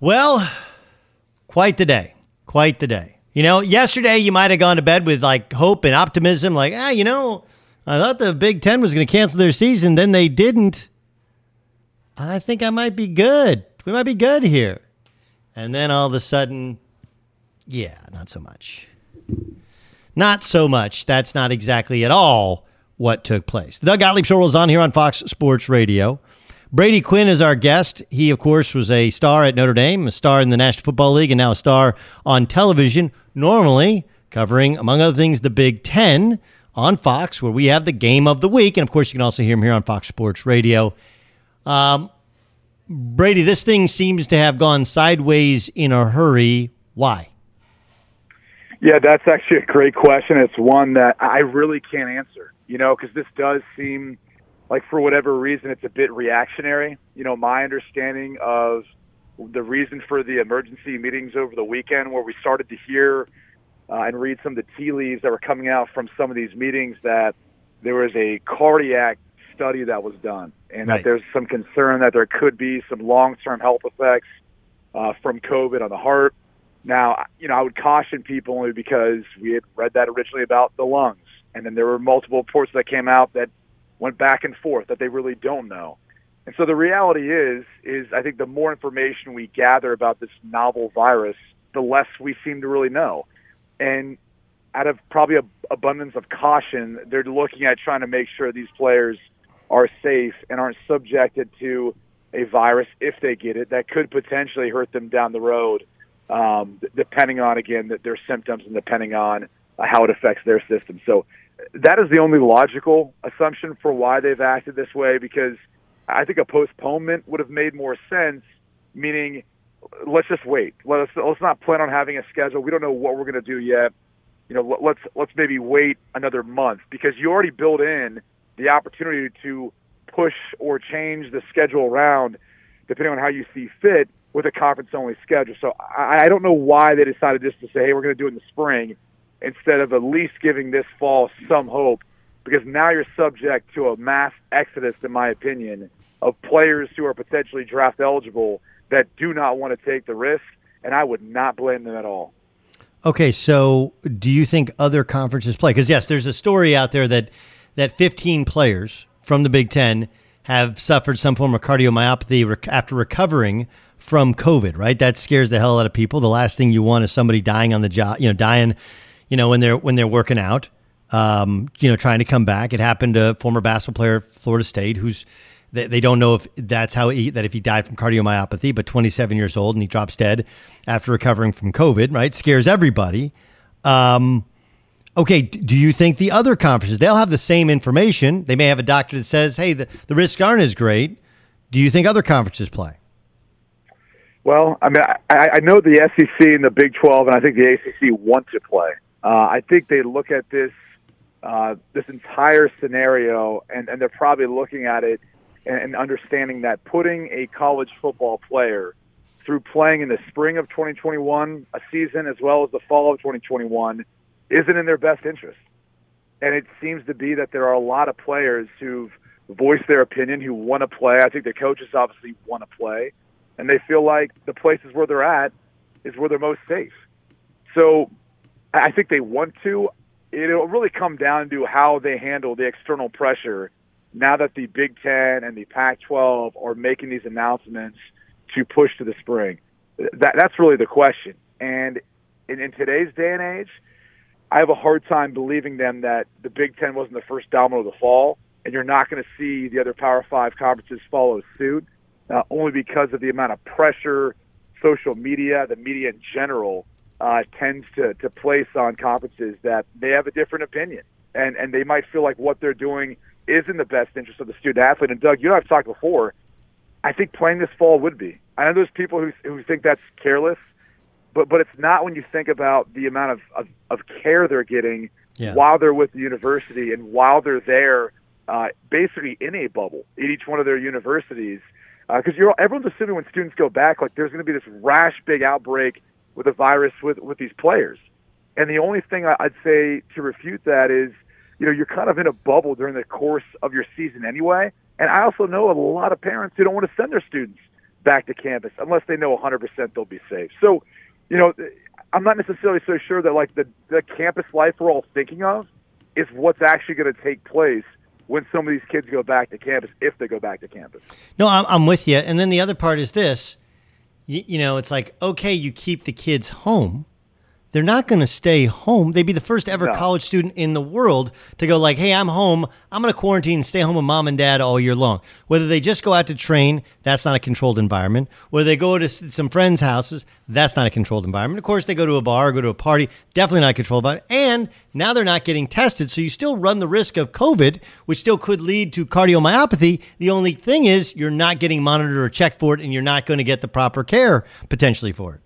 Well, quite the day. Quite the day. You know, yesterday you might have gone to bed with like hope and optimism, like, ah, you know, I thought the Big Ten was going to cancel their season. Then they didn't. I think I might be good. We might be good here. And then all of a sudden, yeah, not so much. Not so much. That's not exactly at all what took place. The Doug Gottlieb Show rolls on here on Fox Sports Radio. Brady Quinn is our guest. He, of course, was a star at Notre Dame, a star in the National Football League, and now a star on television, normally covering, among other things, the Big Ten on Fox, where we have the game of the week. And, of course, you can also hear him here on Fox Sports Radio. Um, Brady, this thing seems to have gone sideways in a hurry. Why? Yeah, that's actually a great question. It's one that I really can't answer, you know, because this does seem like for whatever reason it's a bit reactionary. You know, my understanding of the reason for the emergency meetings over the weekend, where we started to hear uh, and read some of the tea leaves that were coming out from some of these meetings, that there was a cardiac study that was done, and Right. that there's some concern that there could be some long-term health effects uh, from COVID on the heart. Now, you know, I would caution people only because we had read that originally about the lungs, and then there were multiple reports that came out that went back and forth that they really don't know. And so the reality is, is I think the more information we gather about this novel virus, the less we seem to really know. And out of probably a abundance of caution, they're looking at trying to make sure these players are safe and aren't subjected to a virus if they get it that could potentially hurt them down the road, um, depending on again their symptoms and depending on uh, how it affects their system. So that is the only logical assumption for why they've acted this way because I think a postponement would have made more sense, meaning let's just wait. Let's let's not plan on having a schedule. We don't know what we're going to do yet. You know, let's let's maybe wait another month because you already built in the opportunity to push or change the schedule around depending on how you see fit with a conference only schedule. So I, I don't know why they decided just to say, hey, we're going to do it in the spring instead of at least giving this fall some hope because now you're subject to a mass exodus, in my opinion, of players who are potentially draft eligible that do not want to take the risk, and I would not blame them at all. Okay, so do you think other conferences play? Because yes, there's a story out there that that 15 players from the Big Ten have suffered some form of cardiomyopathy after recovering from COVID. Right, that scares the hell out of people. The last thing you want is somebody dying on the job, you know, dying, you know, when they're when they're working out um, you know, trying to come back. It happened to a former basketball player, Florida State, who's they, they don't know if that's how he, that if he died from cardiomyopathy, but 27 years old and he drops dead after recovering from COVID, right? Scares everybody. Um, okay, do you think the other conferences they'll have the same information? They may have a doctor that says, "Hey, the, the risks aren't as great." Do you think other conferences play? Well, I mean, I, I know the SEC and the Big 12, and I think the ACC want to play. Uh, I think they look at this uh, this entire scenario, and, and they're probably looking at it and, and understanding that putting a college football player through playing in the spring of 2021, a season, as well as the fall of 2021, isn't in their best interest. And it seems to be that there are a lot of players who've voiced their opinion, who want to play. I think the coaches obviously want to play, and they feel like the places where they're at is where they're most safe. So I think they want to it'll really come down to how they handle the external pressure now that the Big Ten and the Pac-12 are making these announcements to push to the spring. That that's really the question. And in, in today's day and age, I have a hard time believing them that the Big Ten wasn't the first domino to fall, and you're not going to see the other Power Five conferences follow suit, uh, only because of the amount of pressure, social media, the media in general uh, tends to, to place on conferences that they have a different opinion. And, and they might feel like what they're doing is in the best interest of the student athlete. And Doug, you and I've talked before. I think playing this fall would be. I know there's people who, who think that's careless, but, but it's not when you think about the amount of, of, of care they're getting yeah. while they're with the university and while they're there, uh, basically in a bubble at each one of their universities. Because uh, you're everyone's assuming when students go back, like there's going to be this rash big outbreak with a virus with with these players. And the only thing I'd say to refute that is, you know, you're kind of in a bubble during the course of your season anyway. And I also know a lot of parents who don't want to send their students back to campus unless they know 100% they'll be safe. So, you know, I'm not necessarily so sure that like the the campus life we're all thinking of is what's actually going to take place when some of these kids go back to campus if they go back to campus. No, I'm, I'm with you. And then the other part is this you, you know, it's like, okay, you keep the kids home, they're not going to stay home. They'd be the first ever no. college student in the world to go like, "Hey, I'm home. I'm going to quarantine and stay home with mom and dad all year long." Whether they just go out to train, that's not a controlled environment. Whether they go to some friends' houses, that's not a controlled environment. Of course, they go to a bar, go to a party, definitely not a controlled environment. And now they're not getting tested, so you still run the risk of COVID, which still could lead to cardiomyopathy. The only thing is, you're not getting monitored or checked for it, and you're not going to get the proper care potentially for it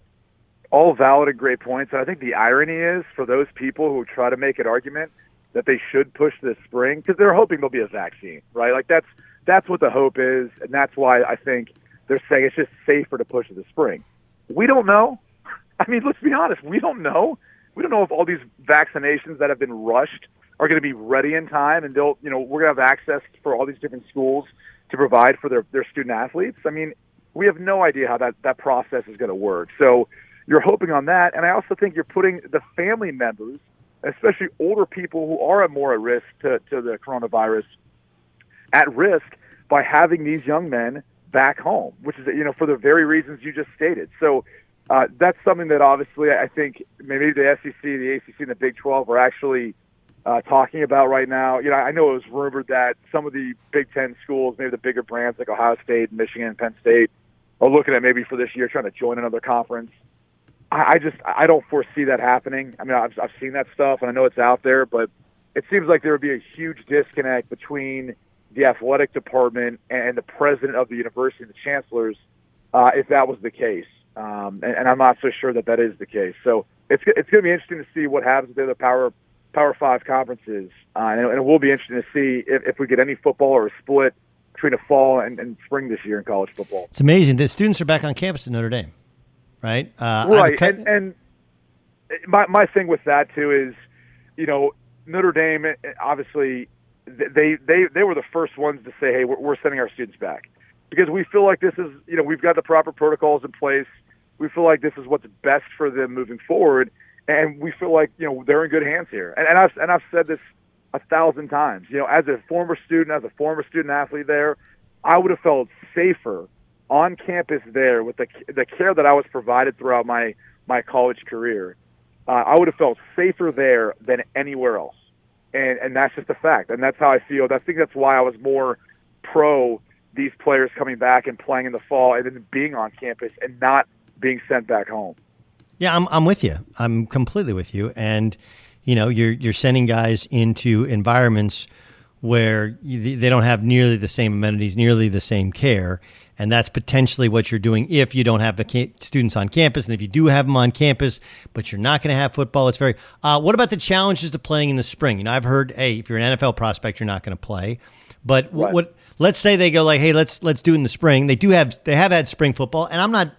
all valid and great points. And I think the irony is for those people who try to make an argument that they should push this spring because they're hoping there'll be a vaccine, right? Like that's that's what the hope is, and that's why I think they're saying it's just safer to push it this spring. We don't know. I mean, let's be honest. We don't know. We don't know if all these vaccinations that have been rushed are going to be ready in time, and they'll, you know, we're going to have access for all these different schools to provide for their their student athletes. I mean, we have no idea how that that process is going to work. So you're hoping on that. And I also think you're putting the family members, especially older people who are more at risk to, to the coronavirus, at risk by having these young men back home, which is, you know, for the very reasons you just stated. So uh, that's something that obviously I think maybe the SEC, the ACC, and the Big 12 are actually uh, talking about right now. You know, I know it was rumored that some of the Big Ten schools, maybe the bigger brands like Ohio State, Michigan, Penn State, are looking at maybe for this year trying to join another conference. I, I just I don't foresee that happening. I mean, I've, I've seen that stuff and I know it's out there, but it seems like there would be a huge disconnect between the athletic department and the president of the university the chancellors uh, if that was the case. Um, and, and I'm not so sure that that is the case. So it's it's going to be interesting to see what happens with the other power Power Five conferences, uh, and, and, it will be interesting to see if, if we get any football or a split between a fall and, and, spring this year in college football. It's amazing. The students are back on campus at Notre Dame, right? Uh, right, and, and my my thing with that too is, you know, Notre Dame obviously they they they were the first ones to say, hey, we're, we're sending our students back because we feel like this is you know we've got the proper protocols in place. We feel like this is what's best for them moving forward and we feel like you know they're in good hands here. And, and I've and I've said this a thousand times. You know, as a former student, as a former student athlete there, I would have felt safer on campus there with the the care that I was provided throughout my my college career. Uh, I would have felt safer there than anywhere else, and and that's just a fact. And that's how I feel. I think that's why I was more pro these players coming back and playing in the fall and then being on campus and not being sent back home. Yeah, I'm I'm with you. I'm completely with you. And you know, you're you're sending guys into environments where you, they don't have nearly the same amenities, nearly the same care, and that's potentially what you're doing if you don't have students on campus. And if you do have them on campus, but you're not going to have football, it's very. Uh, what about the challenges to playing in the spring? You know, I've heard, hey, if you're an NFL prospect, you're not going to play, but right. what? Let's say they go like, hey, let's let's do it in the spring. They do have they have had spring football, and I'm not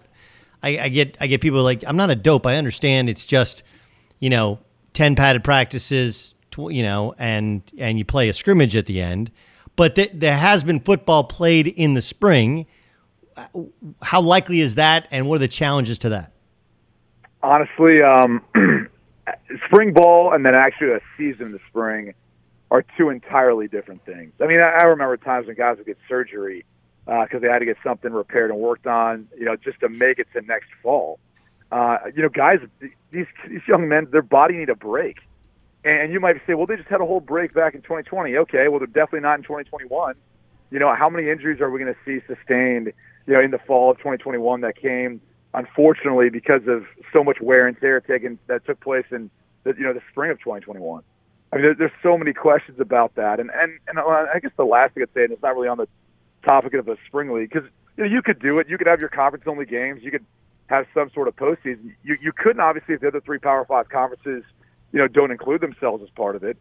I, I get I get people like I'm not a dope. I understand it's just you know ten padded practices, tw- you know, and and you play a scrimmage at the end. But th- there has been football played in the spring. How likely is that, and what are the challenges to that? Honestly, um, spring ball and then actually a season in the spring are two entirely different things. I mean, I, I remember times when guys would get surgery because uh, they had to get something repaired and worked on, you know, just to make it to next fall. Uh, you know, guys, these these young men, their body need a break. And you might say, well, they just had a whole break back in 2020. Okay, well, they're definitely not in 2021. You know, how many injuries are we going to see sustained, you know, in the fall of 2021 that came, unfortunately, because of so much wear and tear taken that took place in, the, you know, the spring of 2021. I mean, there, there's so many questions about that. And and and uh, I guess the last thing I'd say, and it's not really on the topic of a spring league because you know you could do it. You could have your conference only games. You could have some sort of postseason. You you couldn't obviously if the other three Power Five conferences you know don't include themselves as part of it.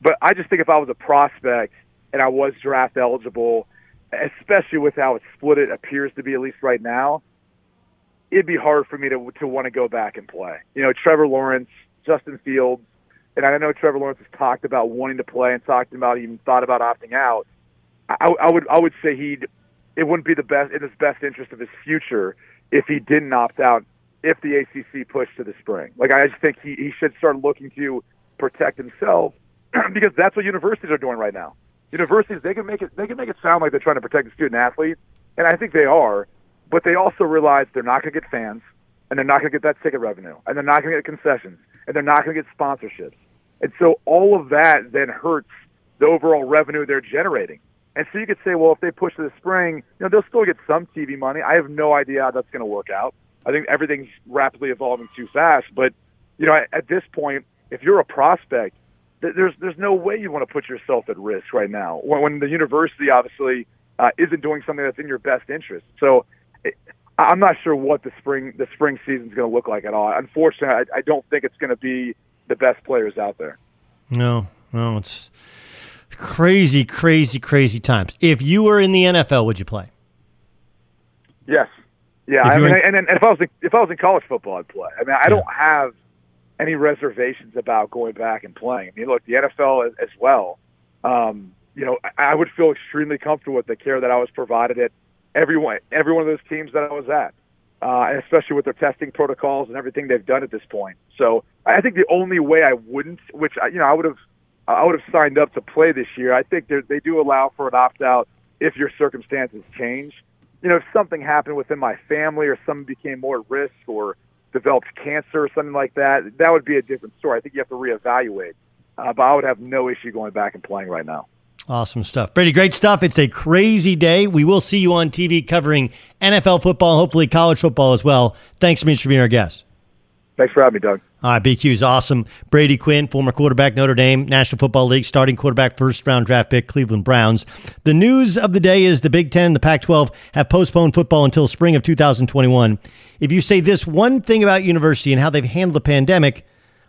But I just think if I was a prospect and I was draft eligible, especially with how it's split it appears to be at least right now, it'd be hard for me to to want to go back and play. You know, Trevor Lawrence, Justin Fields, and I know Trevor Lawrence has talked about wanting to play and talked about even thought about opting out. I, I would I would say he'd it wouldn't be the best in his best interest of his future if he didn't opt out if the ACC pushed to the spring. Like I just think he, he should start looking to protect himself because that's what universities are doing right now. Universities they can make it they can make it sound like they're trying to protect the student athlete, and I think they are, but they also realize they're not going to get fans, and they're not going to get that ticket revenue, and they're not going to get concessions, and they're not going to get sponsorships, and so all of that then hurts the overall revenue they're generating. And so you could say, well, if they push to the spring, you know, they'll still get some TV money. I have no idea how that's going to work out. I think everything's rapidly evolving too fast. But you know, at, at this point, if you're a prospect, there's there's no way you want to put yourself at risk right now when, when the university obviously uh, isn't doing something that's in your best interest. So. It, I'm not sure what the spring the spring season is going to look like at all. Unfortunately, I, I don't think it's going to be the best players out there. No, no, it's Crazy, crazy, crazy times. If you were in the NFL, would you play? Yes. Yeah, I mean, in- and, and if I was in, if I was in college football, I'd play. I mean, I yeah. don't have any reservations about going back and playing. I mean, look, the NFL as, as well. Um, you know, I, I would feel extremely comfortable with the care that I was provided at every one, every one of those teams that I was at, uh, and especially with their testing protocols and everything they've done at this point. So I think the only way I wouldn't, which I, you know, I would have I would have signed up to play this year. I think they do allow for an opt out if your circumstances change. You know, if something happened within my family or someone became more at risk or developed cancer or something like that, that would be a different story. I think you have to reevaluate. uh, but I would have no issue going back and playing right now. Awesome stuff. Brady, great stuff. It's a crazy day. We will see you on TV covering NFL football, hopefully college football as well. Thanks so much for being our guest. Thanks for having me, Doug. All right, BQ is awesome. Brady Quinn, former quarterback, Notre Dame, National Football League, starting quarterback, first round draft pick, Cleveland Browns. The news of the day is the Big Ten and the Pac 12 have postponed football until spring of 2021. If you say this one thing about university and how they've handled the pandemic,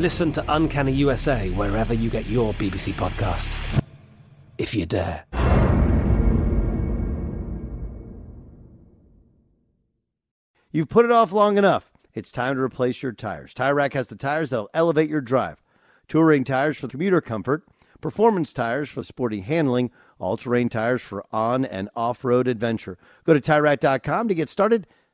Listen to Uncanny USA wherever you get your BBC podcasts, if you dare. You've put it off long enough. It's time to replace your tires. Tire Rack has the tires that'll elevate your drive. Touring tires for commuter comfort, performance tires for sporty handling, all-terrain tires for on and off-road adventure. Go to TireRack.com to get started.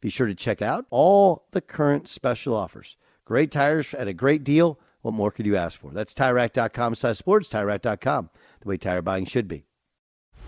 Be sure to check out all the current special offers. Great tires at a great deal. What more could you ask for? That's TireRack.com slash sports, TireRack.com, the way tire buying should be.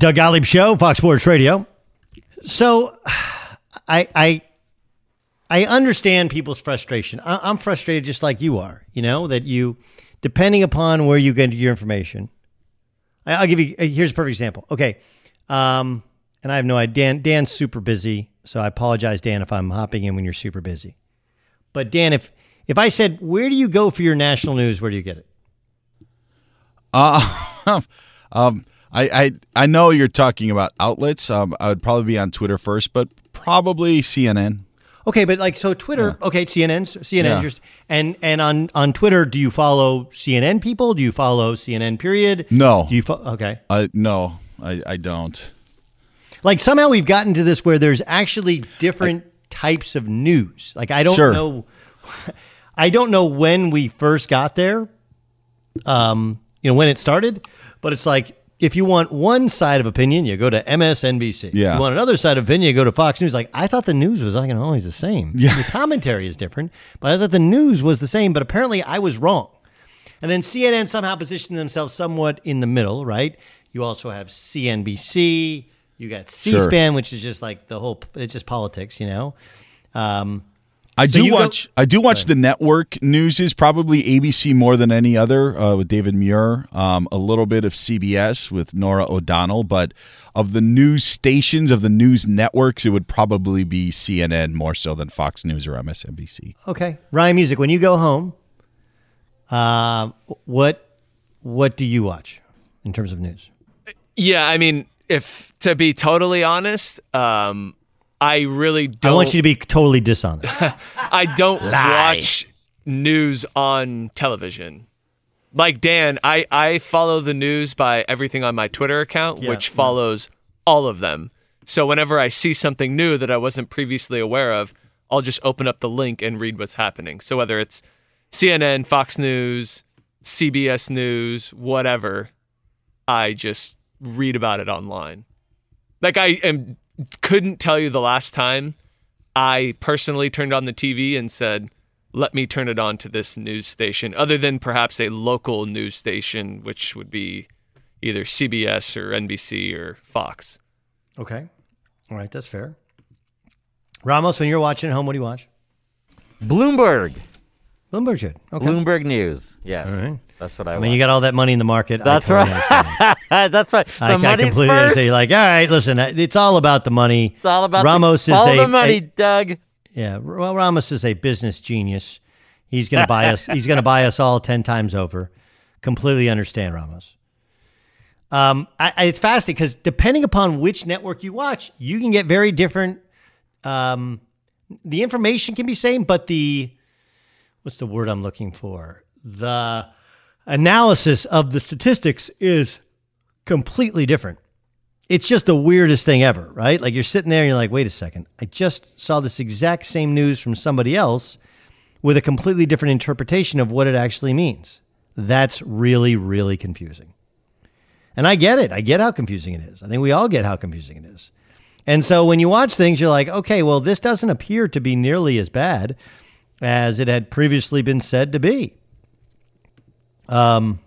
Doug Gottlieb Show, Fox Sports Radio. So, I I I understand people's frustration. I, I'm frustrated just like you are. You know that you, depending upon where you get your information. I, I'll give you. Here's a perfect example. Okay, um, and I have no idea. Dan Dan's super busy, so I apologize, Dan, if I'm hopping in when you're super busy. But Dan, if if I said, where do you go for your national news? Where do you get it? Uh, um, I, I I know you're talking about outlets. Um, I would probably be on Twitter first, but probably CNN. Okay, but like so, Twitter. Yeah. Okay, CNN's CNN. Yeah. Just and and on on Twitter, do you follow CNN people? Do you follow CNN? Period. No. Do you? Fo- okay. Uh, no, I, I don't. Like somehow we've gotten to this where there's actually different types of news. Like I don't Sure. know. I don't know when we first got there, um, you know, when it started, but it's like if you want one side of opinion, you go to MSNBC. Yeah. You want another side of opinion, you go to Fox News. Like I thought the news was like always the same. Yeah. The commentary is different, but I thought the news was the same. But apparently, I was wrong. And then CNN somehow positioned themselves somewhat in the middle, right? You also have CNBC. You got C-SPAN, which is just like the whole. It's just politics, you know. Um, I So do you go- watch. I do watch the network news. Is probably ABC more than any other uh, with David Muir. Um, a little bit of CBS with Norah O'Donnell, but of the news stations of the news networks, it would probably be CNN more so than Fox News or MSNBC. Okay, Ryan Music. When you go home, uh, what what do you watch in terms of news? Yeah, I mean, if to be totally honest, um, I really don't. I want you to be totally dishonest. I don't Lie. watch news on television. Like Dan, I, I follow the news by everything on my Twitter account, Yeah, which yeah. follows all of them. So whenever I see something new that I wasn't previously aware of, I'll just open up the link and read what's happening. So whether it's CNN, Fox News, CBS News, whatever, I just read about it online. Like I am couldn't tell you the last time I personally turned on the TV and said, "Let me turn it on to this news station," other than perhaps a local news station, which would be either CBS or NBC or Fox. Okay, all right, that's fair. Ramos, when you're watching at home, what do you watch? Bloomberg. Bloomberg good. Okay. Bloomberg News. Yes. All right. That's what I, I want. mean, you got all that money in the market. That's totally right. That's right. The I, I completely first. understand. You're like, all right, listen, it's all about the money. It's all about Ramos the, is follow a, the money, a- Doug. yeah. Well, Ramos is a business genius. He's going to buy us. He's going to buy us all ten times over. Completely understand Ramos. Um, I, I, it's fascinating because depending upon which network you watch, you can get very different. Um, the information can be same, but the what's the word I'm looking for? The analysis of the statistics is completely different. It's just the weirdest thing ever, right? Like you're sitting there and you're like, wait a second, I just saw this exact same news from somebody else with a completely different interpretation of what it actually means. That's really, really confusing. And I get it. I get how confusing it is. I think we all get how confusing it is. And so when you watch things, you're like, okay, well, this doesn't appear to be nearly as bad as it had previously been said to be. Um,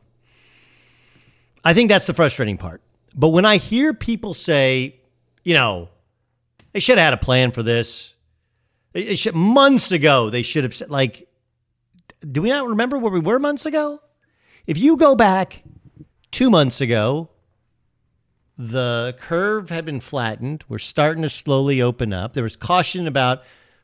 I think that's the frustrating part. But when I hear people say, you know, they should have had a plan for this. They, should months ago. They should have said, like, do we not remember where we were months ago? If you go back two months ago, the curve had been flattened. We're starting to slowly open up. There was caution about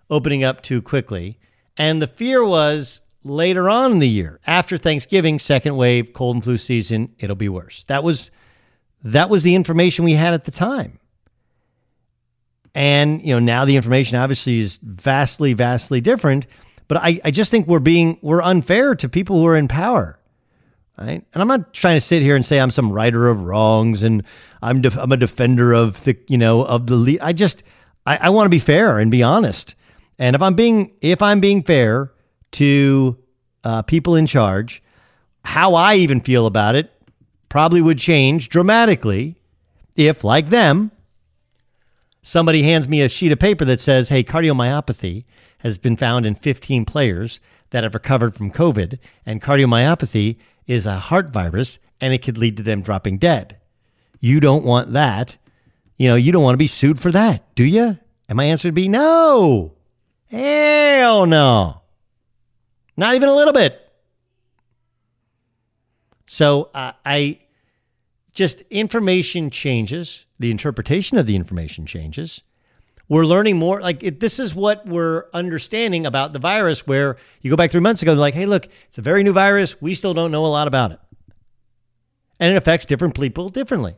opening up too quickly. And the fear was later on in the year, after Thanksgiving, second wave, cold and flu season, it'll be worse. That was that was the information we had at the time. And, you know, now the information obviously is vastly, vastly different. But I, I just think we're being we're unfair to people who are in power. Right? And I'm not trying to sit here and say I'm some righter of wrongs and I'm def- I'm a defender of the you know of the le- I just I, I want to be fair and be honest. And if I'm being if I'm being fair to uh, people in charge, how I even feel about it probably would change dramatically if, like them, somebody hands me a sheet of paper that says, "Hey, cardiomyopathy has been found in 15 players that have recovered from COVID, and cardiomyopathy is a heart virus, and it could lead to them dropping dead." You don't want that. You know, you don't want to be sued for that, do you? And my answer would be no. Hell no. Not even a little bit. So uh, I just information changes, the interpretation of the information changes. We're learning more. Like it, this is what we're understanding about the virus. Where you go back three months ago, they're like, "Hey, look, it's a very new virus. We still don't know a lot about it, and it affects different people differently."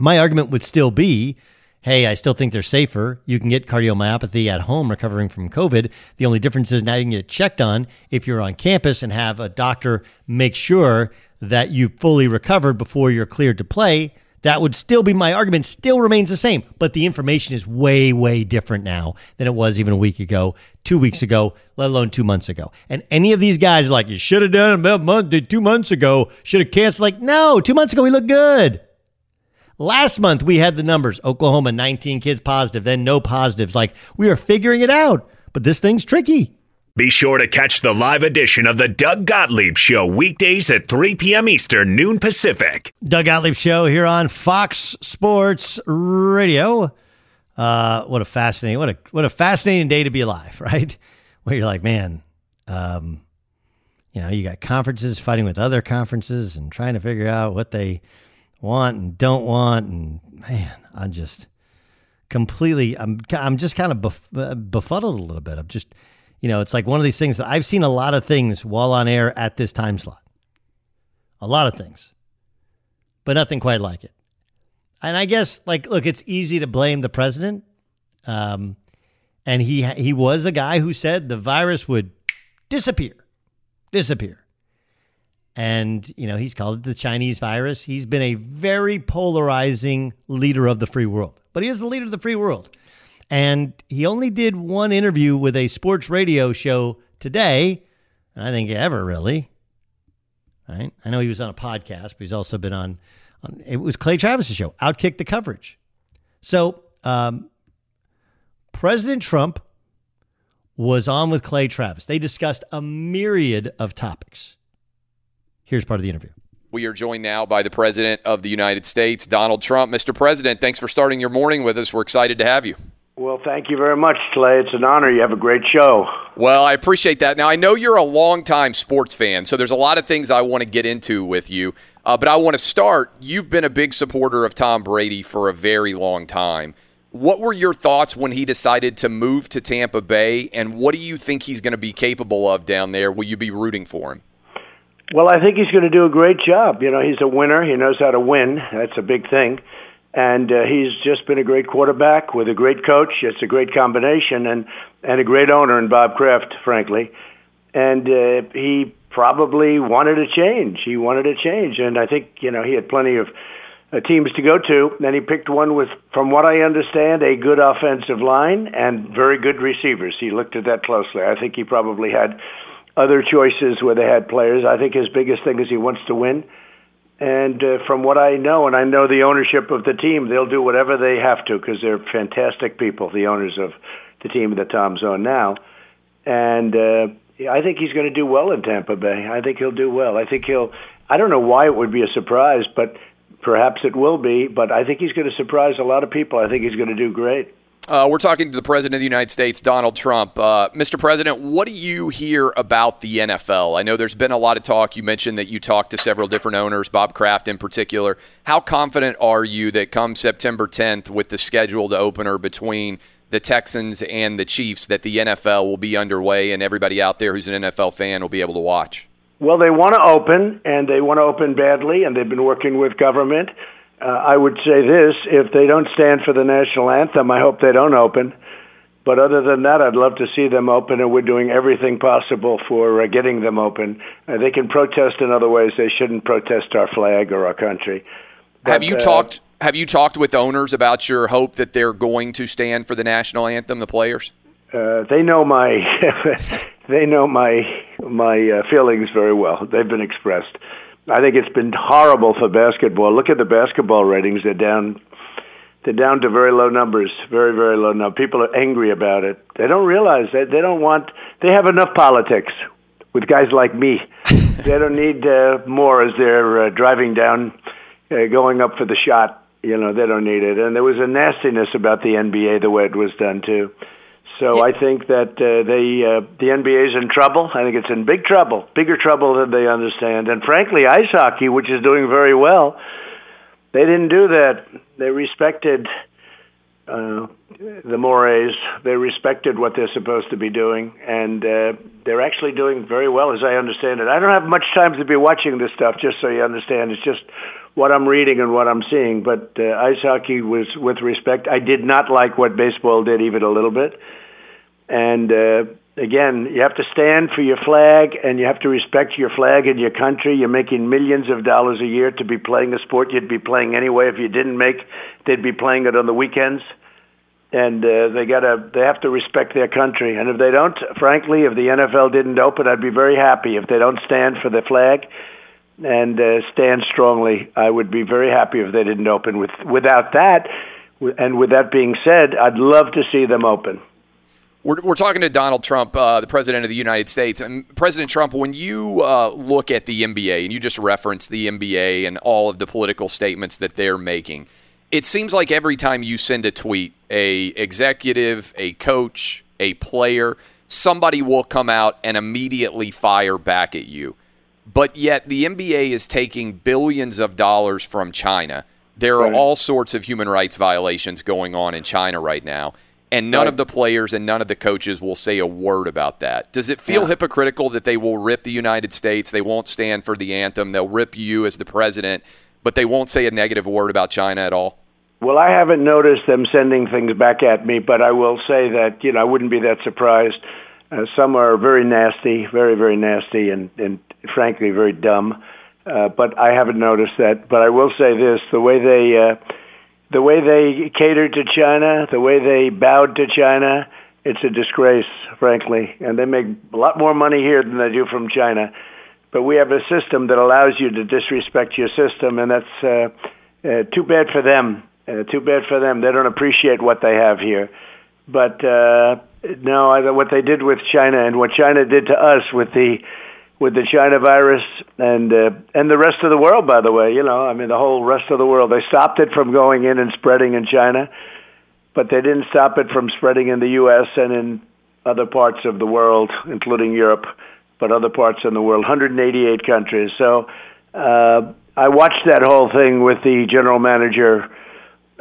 My argument would still be hey, I still think they're safer. You can get cardiomyopathy at home recovering from COVID. The only difference is now you can get it checked on if you're on campus and have a doctor make sure that you've fully recovered before you're cleared to play. That would still be my argument, still remains the same. But the information is way, way different now than it was even a week ago, two weeks ago, let alone two months ago. And any of these guys are like, you should have done it about month, two months ago, should have canceled. Like, no, two months ago, we looked good. Last month, we had the numbers Oklahoma, 19 kids positive, then no positives. Like, we are figuring it out. But this thing's tricky. Be sure to catch the live edition of the Doug Gottlieb Show weekdays at 3 p.m. Eastern, noon Pacific. Doug Gottlieb Show here on Fox Sports Radio. Uh, what a fascinating, what a what a fascinating day to be alive, right? Where you're like, man, um, you know, you got conferences fighting with other conferences and trying to figure out what they want and don't want, and man, I'm just completely, I'm I'm just kind of bef- befuddled a little bit. I'm just you know, it's like one of these things that I've seen a lot of things while on air at this time slot. A lot of things, but nothing quite like it. And I guess, like, look, it's easy to blame the president. Um, and he he was a guy who said the virus would disappear, disappear. And you know, he's called it the Chinese virus. He's been a very polarizing leader of the free world, but he is the leader of the free world. And he only did one interview with a sports radio show today, I think ever really. Right? I know he was on a podcast, but he's also been on, on it was Clay Travis's show, Outkick the Coverage. So, um, President Trump was on with Clay Travis. They discussed a myriad of topics. Here's part of the interview. We are joined now by the President of the United States, Donald Trump. Mr. President, thanks for starting your morning with us. We're excited to have you. Well, thank you very much, Clay. It's an honor. You have a great show. Well, I appreciate that. Now, I know you're a longtime sports fan, so there's a lot of things I want to get into with you. Uh, but I want to start. You've been a big supporter of Tom Brady for a very long time. What were your thoughts when he decided to move to Tampa Bay, and what do you think he's going to be capable of down there? Will you be rooting for him? Well, I think he's going to do a great job. You know, he's a winner. He knows how to win. That's a big thing and uh, he's just been a great quarterback with a great coach. It's a great combination, and and a great owner in Bob Kraft, frankly. And uh, he probably wanted a change. He wanted a change, and I think you know he had plenty of uh, teams to go to. And he picked one with, from what I understand, a good offensive line and very good receivers. He looked at that closely. I think he probably had other choices where they had players. I think his biggest thing is he wants to win and uh, from what I know, and I know the ownership of the team, they'll do whatever they have to because they're fantastic people, the owners of the team that Tom's on now. And uh, I think he's going to do well in Tampa Bay. I think he'll do well. I think he'll. I don't know why it would be a surprise, but perhaps it will be. But I think he's going to surprise a lot of people. I think he's going to do great. Uh, we're talking to the President of the United States, Donald Trump. Uh, Mr. President, what do you hear about the NFL? I know there's been a lot of talk. You mentioned that you talked to several different owners, Bob Kraft in particular. How confident are you that come September 10th, with the scheduled opener between the Texans and the Chiefs, that the NFL will be underway and everybody out there who's an NFL fan will be able to watch? Well, they want to open, and they want to open badly, and they've been working with government. Uh, I would say this: if they don't stand for the national anthem, I hope they don't open. But other than that, I'd love to see them open, and we're doing everything possible for uh, getting them open. Uh, they can protest in other ways. They shouldn't protest our flag or our country. But, have you uh, talked? Have you talked with owners about your hope that they're going to stand for the national anthem? The players. Uh, they know my they know my my uh, feelings very well. They've been expressed. I think it's been horrible for basketball. Look at the basketball ratings; they're down. They're down to very low numbers, very very low now. People are angry about it. They don't realize that they don't want. They have enough politics with guys like me. they don't need uh, more as they're uh, driving down, uh, going up for the shot. You know, they don't need it. And there was a nastiness about the NBA the way it was done too. So I think that uh, they uh, the NBA is in trouble. I think it's in big trouble, bigger trouble than they understand. And frankly, ice hockey, which is doing very well, they didn't do that. They respected uh, the mores. They respected what they're supposed to be doing, and uh, they're actually doing very well, as I understand it. I don't have much time to be watching this stuff, just so you understand. It's just what I'm reading and what I'm seeing. But uh, ice hockey was with respect. I did not like what baseball did even a little bit and uh, again, you have to stand for your flag and you have to respect your flag and your country. You're making millions of dollars a year to be playing a sport you'd be playing anyway. If you didn't make, they'd be playing it on the weekends. And uh, they gotta, they have to respect their country. And if they don't, frankly, if the NFL didn't open, I'd be very happy. If they don't stand for the flag and uh, stand strongly, I would be very happy if they didn't open. With without that, and with that being said, I'd love to see them open. We're, we're talking to Donald Trump, uh, the president of the United States. And President Trump, when you uh, look at the NBA, and you just referenced the NBA and all of the political statements that they're making, it seems like every time you send a tweet, a executive, a coach, a player, somebody will come out and immediately fire back at you. But yet the NBA is taking billions of dollars from China. There are Right. all sorts of human rights violations going on in China right now and none Right. of the players and none of the coaches will say a word about that. Does it feel Yeah. hypocritical that they will rip the United States? They won't stand for the anthem. They'll rip you as the president, but they won't say a negative word about China at all. Well, I haven't noticed them sending things back at me, but I will say that you know I wouldn't be that surprised. Uh, some are very nasty, very very nasty, and and frankly very dumb. Uh, but I haven't noticed that. But I will say this: the way they uh, the way they catered to China, the way they bowed to China, it's a disgrace, frankly. And they make a lot more money here than they do from China. But we have a system that allows you to disrespect your system, and that's uh, uh, too bad for them. Uh, too bad for them. They don't appreciate what they have here. But uh, no, I, what they did with China and what China did to us with the with the China virus and uh, and the rest of the world, by the way, you know, I mean the whole rest of the world. They stopped it from going in and spreading in China, but they didn't stop it from spreading in the U.S. and in other parts of the world, including Europe, but other parts in the world, 188 countries. So uh, I watched that whole thing with the general manager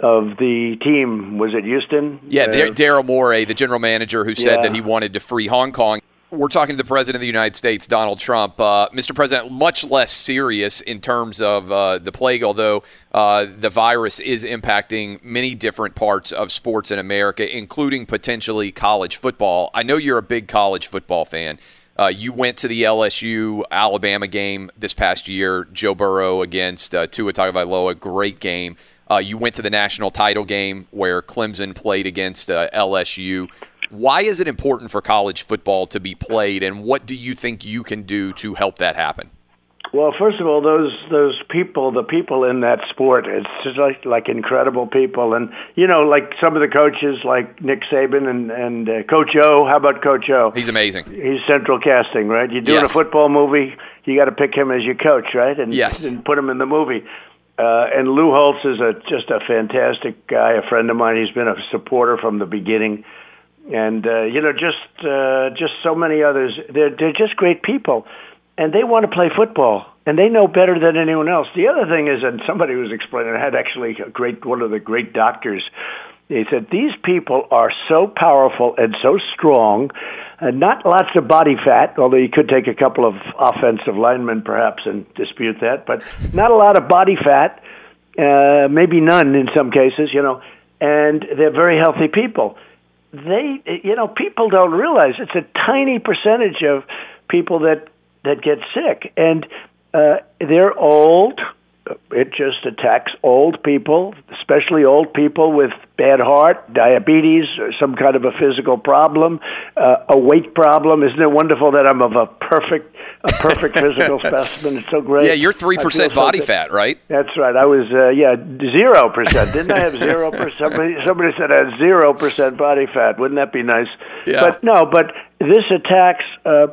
of the team. Was it Houston? Yeah, Uh, Daryl Morey, the general manager who said Yeah. that he wanted to free Hong Kong. We're talking to the president of the United States, Donald Trump. Uh, Mr. President, much less serious in terms of uh, the plague, although uh, the virus is impacting many different parts of sports in America, including potentially college football. I know you're a big college football fan. Uh, you went to the LSU Alabama game this past year, Joe Burrow against uh, Tua Tagovailoa, great game. Uh, you went to the national title game where Clemson played against uh, LSU. Why is it important for college football to be played, and what do you think you can do to help that happen? Well, first of all, those those people, the people in that sport, it's just like like incredible people, and you know, like some of the coaches, like Nick Saban and and uh, Coach O. How about Coach O? He's amazing. He's central casting, right? You're doing Yes. a football movie, you got to pick him as your coach, right? And Yes. and put him in the movie. Uh, and Lou Holtz is a just a fantastic guy, a friend of mine. He's been a supporter from the beginning, and uh, you know, just uh, just so many others. They're they're just great people, and they want to play football, and they know better than anyone else. The other thing is, and somebody was explaining, I had actually a great one of the great doctors. He said these people are so powerful and so strong, and not lots of body fat. Although you could take a couple of offensive linemen perhaps and dispute that, but not a lot of body fat. Uh, maybe none in some cases, you know, and they're very healthy people they you know people don't realize it's a tiny percentage of people that that get sick. And uh they're old it just attacks old people especially old people with bad heart diabetes or some kind of a physical problem uh, a weight problem isn't it wonderful that i'm of a perfect a perfect physical specimen it's so great Yeah, you're 3% so body fat, right? That's right. I was uh, yeah zero percent. Didn't I have zero percent? Somebody, somebody said I had zero percent body fat. Wouldn't that be nice? Yeah. But no, but this attacks uh,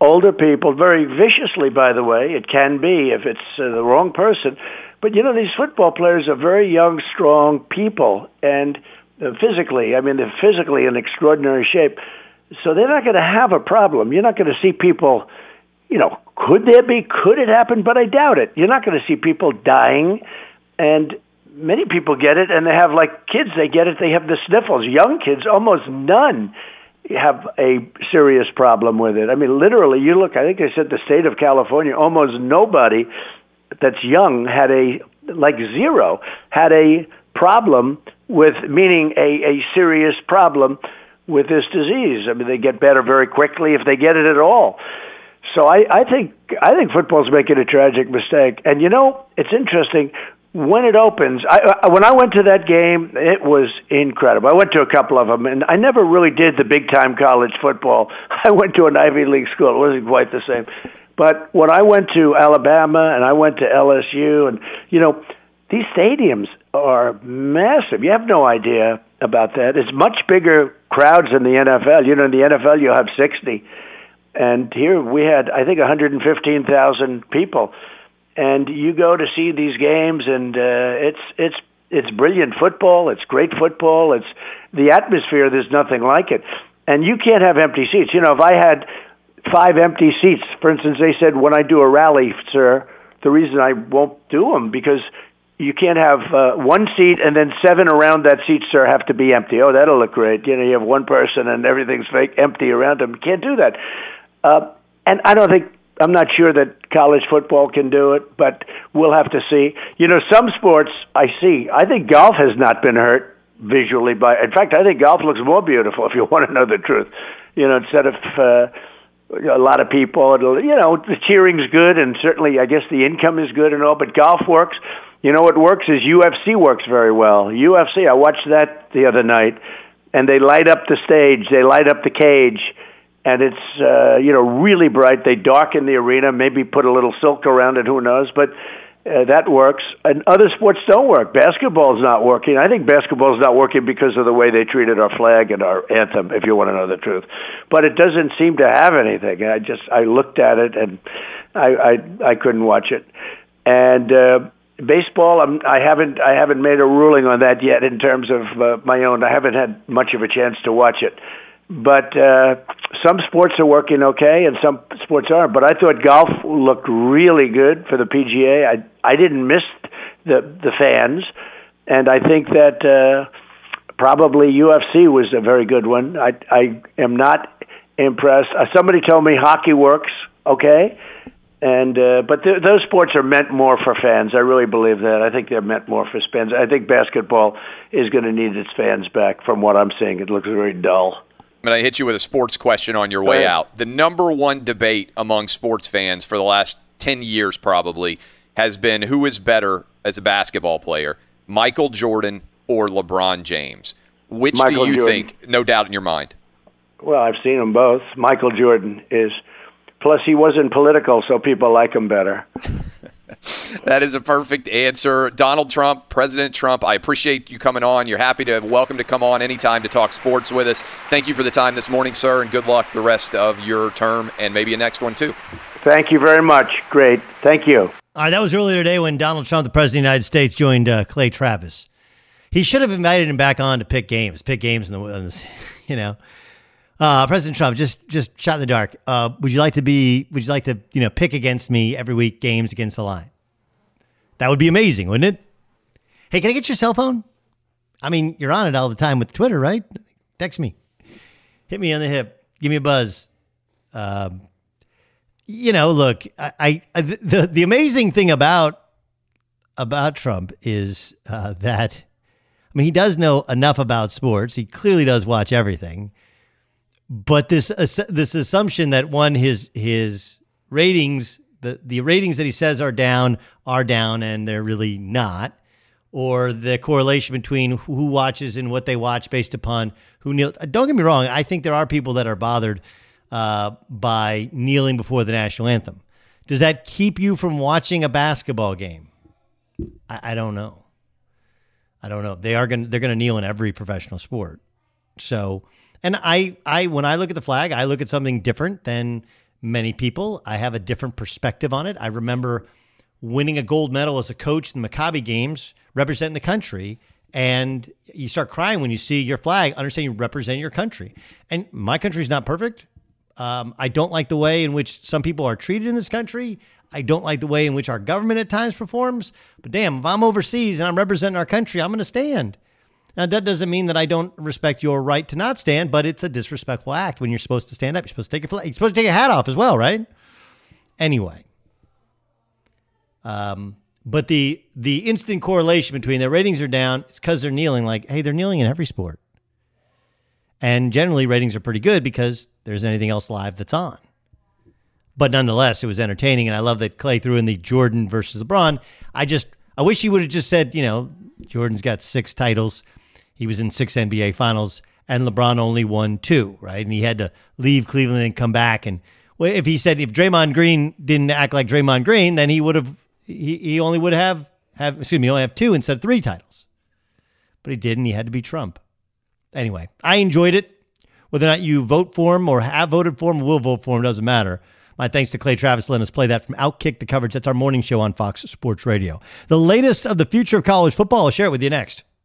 older people very viciously. By the way, it can be if it's uh, the wrong person. But you know, these football players are very young, strong people, and uh, physically, I mean, they're physically in extraordinary shape. So they're not going to have a problem. You're not going to see people you know, could there be? Could it happen? But I doubt it. You're not going to see people dying, and many people get it, and they have like kids. They get it. They have the sniffles. Young kids, almost none have a serious problem with it. I mean, literally, you look. I think they said the state of California, almost nobody that's young had a like zero had a problem with meaning a a serious problem with this disease. I mean, they get better very quickly if they get it at all. So I, I think I think football's making a tragic mistake. And you know, it's interesting when it opens. I, I, when I went to that game, it was incredible. I went to a couple of them, and I never really did the big time college football. I went to an Ivy League school; it wasn't quite the same. But when I went to Alabama and I went to LSU, and you know, these stadiums are massive. You have no idea about that. It's much bigger crowds in the NFL. You know, in the NFL, you have sixty and here we had I think 115,000 people, and you go to see these games, and uh, it's it's it's brilliant football. It's great football. It's the atmosphere. There's nothing like it, and you can't have empty seats. You know, if I had five empty seats, for instance, they said when I do a rally, sir, the reason I won't do them because you can't have uh, one seat and then seven around that seat, sir, have to be empty. Oh, that'll look great. You know, you have one person and everything's fake empty around them. You can't do that. Uh, and I don't think I'm not sure that college football can do it, but we'll have to see. You know, some sports I see. I think golf has not been hurt visually by. In fact, I think golf looks more beautiful if you want to know the truth. You know, instead of uh, a lot of people, it'll, you know, the cheering's good, and certainly I guess the income is good and all. But golf works. You know what works is UFC works very well. UFC. I watched that the other night, and they light up the stage. They light up the cage and it's uh, you know really bright. They darken the arena, maybe put a little silk around it. Who knows? But uh, that works. And other sports don't work. Basketball is not working. I think basketball is not working because of the way they treated our flag and our anthem. If you want to know the truth, but it doesn't seem to have anything. I just I looked at it and I I, I couldn't watch it. And uh, baseball, I'm, I haven't I haven't made a ruling on that yet in terms of uh, my own. I haven't had much of a chance to watch it but uh, some sports are working okay and some sports aren't. But I thought golf looked really good for the PGA. I I didn't miss the the fans, and I think that uh, probably UFC was a very good one. I I am not impressed. Uh, somebody told me hockey works okay. And uh, but th- those sports are meant more for fans. I really believe that. I think they're meant more for fans. I think basketball is going to need its fans back. From what I'm seeing, it looks very dull. I'm going to hit you with a sports question on your way out. The number one debate among sports fans for the last 10 years probably has been who is better as a basketball player, Michael Jordan or LeBron James? Which Michael do you Jordan. think, no doubt in your mind? Well, I've seen them both. Michael Jordan is. Plus, he wasn't political, so people like him better. That is a perfect answer. Donald Trump, President Trump, I appreciate you coming on. You're happy to welcome to come on anytime to talk sports with us. Thank you for the time this morning, sir, and good luck the rest of your term and maybe a next one too. Thank you very much. Great. Thank you. All right, that was earlier today when Donald Trump, the president of the United States, joined uh, Clay Travis. He should have invited him back on to pick games, pick games in the, in the you know. Uh, President Trump, just just shot in the dark. Uh, would you like to be? Would you like to you know pick against me every week games against the line? That would be amazing, wouldn't it? Hey, can I get your cell phone? I mean, you're on it all the time with Twitter, right? Text me, hit me on the hip, give me a buzz. Um, you know, look, I, I the the amazing thing about about Trump is uh, that I mean he does know enough about sports. He clearly does watch everything, but this this assumption that one his his ratings the the ratings that he says are down are down and they're really not, or the correlation between who watches and what they watch based upon who kneel. Don't get me wrong. I think there are people that are bothered uh, by kneeling before the national anthem. Does that keep you from watching a basketball game? I, I don't know. I don't know. They are going. They're going to kneel in every professional sport. So, and I, I, when I look at the flag, I look at something different than many people. I have a different perspective on it. I remember winning a gold medal as a coach in the Maccabi games, representing the country, and you start crying when you see your flag. Understand you represent your country, and my country's not perfect. Um, I don't like the way in which some people are treated in this country. I don't like the way in which our government at times performs. But damn, if I'm overseas and I'm representing our country, I'm going to stand. Now, that doesn't mean that I don't respect your right to not stand, but it's a disrespectful act when you're supposed to stand up. You're supposed to take your. You're supposed to take your hat off as well, right? Anyway, um, but the the instant correlation between their ratings are down is because they're kneeling. Like, hey, they're kneeling in every sport. And generally, ratings are pretty good because there's anything else live that's on. But nonetheless, it was entertaining. And I love that Clay threw in the Jordan versus LeBron. I just, I wish he would have just said, you know, Jordan's got six titles. He was in six NBA finals, and LeBron only won two, right? And he had to leave Cleveland and come back. And if he said if Draymond Green didn't act like Draymond Green, then he would have he, he only would have have excuse me, only have two instead of three titles. But he didn't. He had to be Trump. Anyway, I enjoyed it. Whether or not you vote for him or have voted for him or will vote for him doesn't matter. My thanks to Clay Travis letting us play that from Outkick the coverage. That's our morning show on Fox Sports Radio. The latest of the future of college football. I'll share it with you next.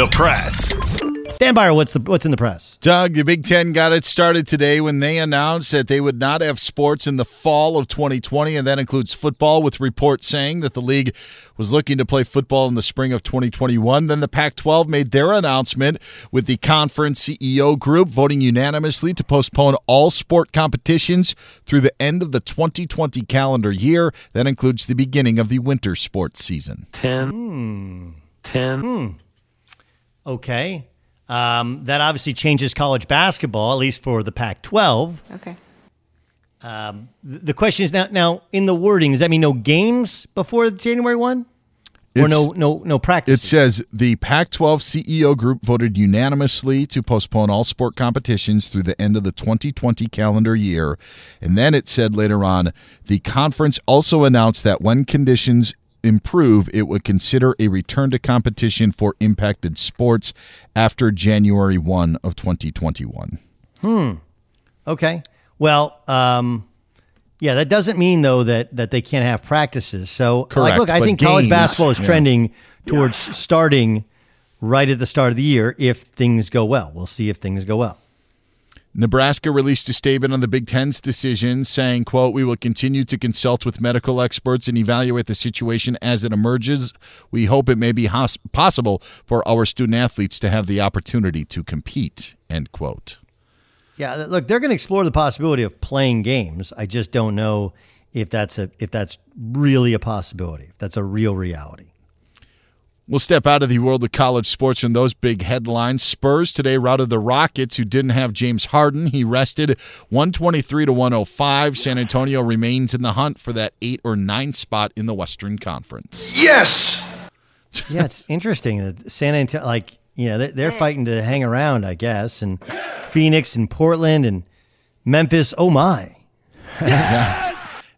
The press. Dan Byer, what's the what's in the press? Doug, the Big Ten got it started today when they announced that they would not have sports in the fall of 2020, and that includes football, with reports saying that the league was looking to play football in the spring of 2021. Then the Pac 12 made their announcement with the conference CEO group voting unanimously to postpone all sport competitions through the end of the 2020 calendar year. That includes the beginning of the winter sports season. 10. Hmm. 10. Hmm. Okay. Um, that obviously changes college basketball, at least for the Pac 12. Okay. Um, the question is now, now in the wording, does that mean no games before January 1? Or It's- no, no, no practice? It says the Pac 12 CEO group voted unanimously to postpone all sport competitions through the end of the 2020 calendar year. And then it said later on the conference also announced that when conditions improve, it would consider a return to competition for impacted sports after January 1 of 2021. Hmm. Okay. Well, um, yeah, that doesn't mean though that that they can't have practices. So, like, look, I but think college basketball is yeah. trending towards starting right at the start of the year if things go well. We'll see if things go well. Nebraska released a statement on the Big Ten's decision saying, quote, we will continue to consult with medical experts and evaluate the situation as it emerges. We hope it may be hos- possible for our student athletes to have the opportunity to compete, end quote. Yeah, look, they're going to explore the possibility of playing games. I just don't know if that's a if that's really a possibility. If that's a real reality. We'll step out of the world of college sports and those big headlines. Spurs today routed the Rockets, who didn't have James Harden. He rested 123 to 105. San Antonio remains in the hunt for that eight or nine spot in the Western Conference. Yes. yeah, it's interesting that San Antonio, like, you know, they're, they're fighting to hang around, I guess, and Phoenix and Portland and Memphis. Oh my. Yeah.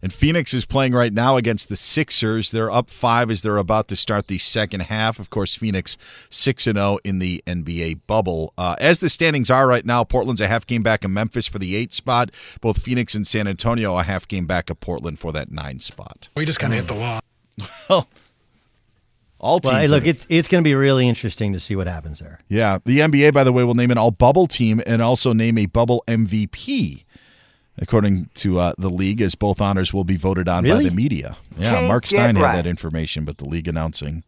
And Phoenix is playing right now against the Sixers. They're up five as they're about to start the second half. Of course, Phoenix six and zero in the NBA bubble. Uh, as the standings are right now, Portland's a half game back of Memphis for the eight spot. Both Phoenix and San Antonio a half game back of Portland for that nine spot. We just kind of hit the wall. Well, all teams. Well, hey, look, it. it's it's going to be really interesting to see what happens there. Yeah, the NBA, by the way, will name an all bubble team and also name a bubble MVP, according to uh, the league, as both honors will be voted on Really? by the media. Yeah, Can't Mark get Stein had right. that information, but the league announcing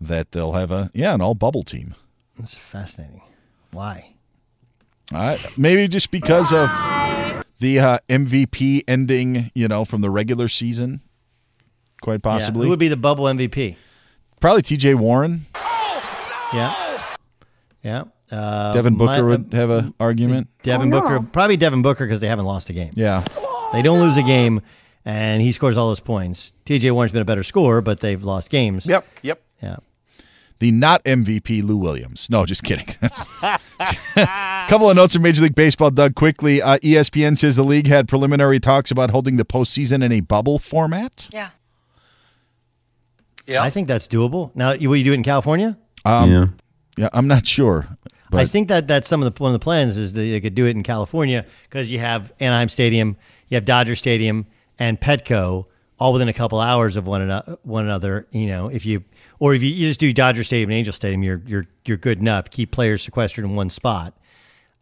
that they'll have a yeah an all bubble team. It's fascinating. Why? Uh, maybe just because of the uh, MVP ending, you know, from the regular season, quite Yeah, possibly. Who would be the bubble MVP? Probably T.J. Warren. Yeah. Yeah. Uh, Devin Booker my- would have an argument. Devin Booker, probably Devin Booker because they haven't lost a game. Yeah. They don't lose a game, and he scores all those points. TJ Warren's been a better scorer, but they've lost games. Yep. Yep. Yeah. The not MVP Lou Williams. No, just kidding. Couple of notes from Major League Baseball, Doug. Quickly, uh, ESPN says the league had preliminary talks about holding the postseason in a bubble format. Yeah. Yeah. I think that's doable. Now, will you do it in California? Um, yeah. Yeah, I'm not sure. But I think that that's some of the one of the plans is that they could do it in California because you have Anaheim Stadium, you have Dodger Stadium, and Petco all within a couple hours of one another. One another, you know, if you or if you, you just do Dodger Stadium and Angel Stadium, you're you're you're good enough. Keep players sequestered in one spot.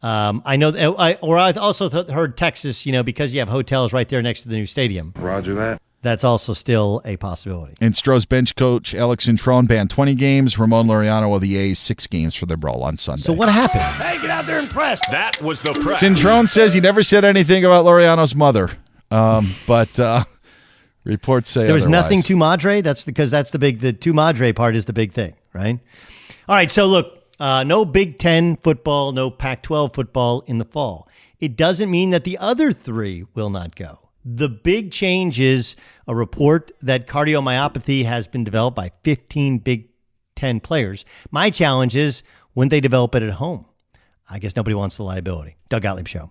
Um, I know, that, I or I've also th- heard Texas, you know, because you have hotels right there next to the new stadium. Roger that. That's also still a possibility. And Stroh's bench coach Alex Cintrón banned 20 games. Ramon Laureano of the A's six games for their brawl on Sunday. So what happened? Hey, get out there and press. That was the press. Cintrón says he never said anything about Laureano's mother, um, but uh, reports say There was otherwise. nothing to Madre. That's because that's the big the to Madre part is the big thing, right? All right, so look, uh, no Big Ten football, no Pac-12 football in the fall. It doesn't mean that the other three will not go. The big change is a report that cardiomyopathy has been developed by 15 Big Ten players. My challenge is when they develop it at home. I guess nobody wants the liability. Doug Gottlieb Show.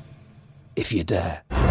if you dare.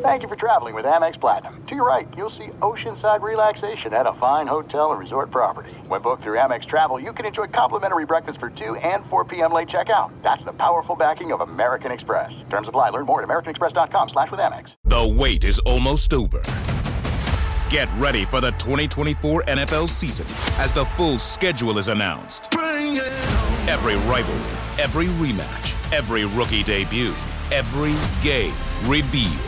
Thank you for traveling with Amex Platinum. To your right, you'll see oceanside relaxation at a fine hotel and resort property. When booked through Amex Travel, you can enjoy complimentary breakfast for 2 and 4 p.m. late checkout. That's the powerful backing of American Express. Terms apply. Learn more at americanexpress.com slash with Amex. The wait is almost over. Get ready for the 2024 NFL season as the full schedule is announced. Every rivalry, every rematch, every rookie debut, every game revealed.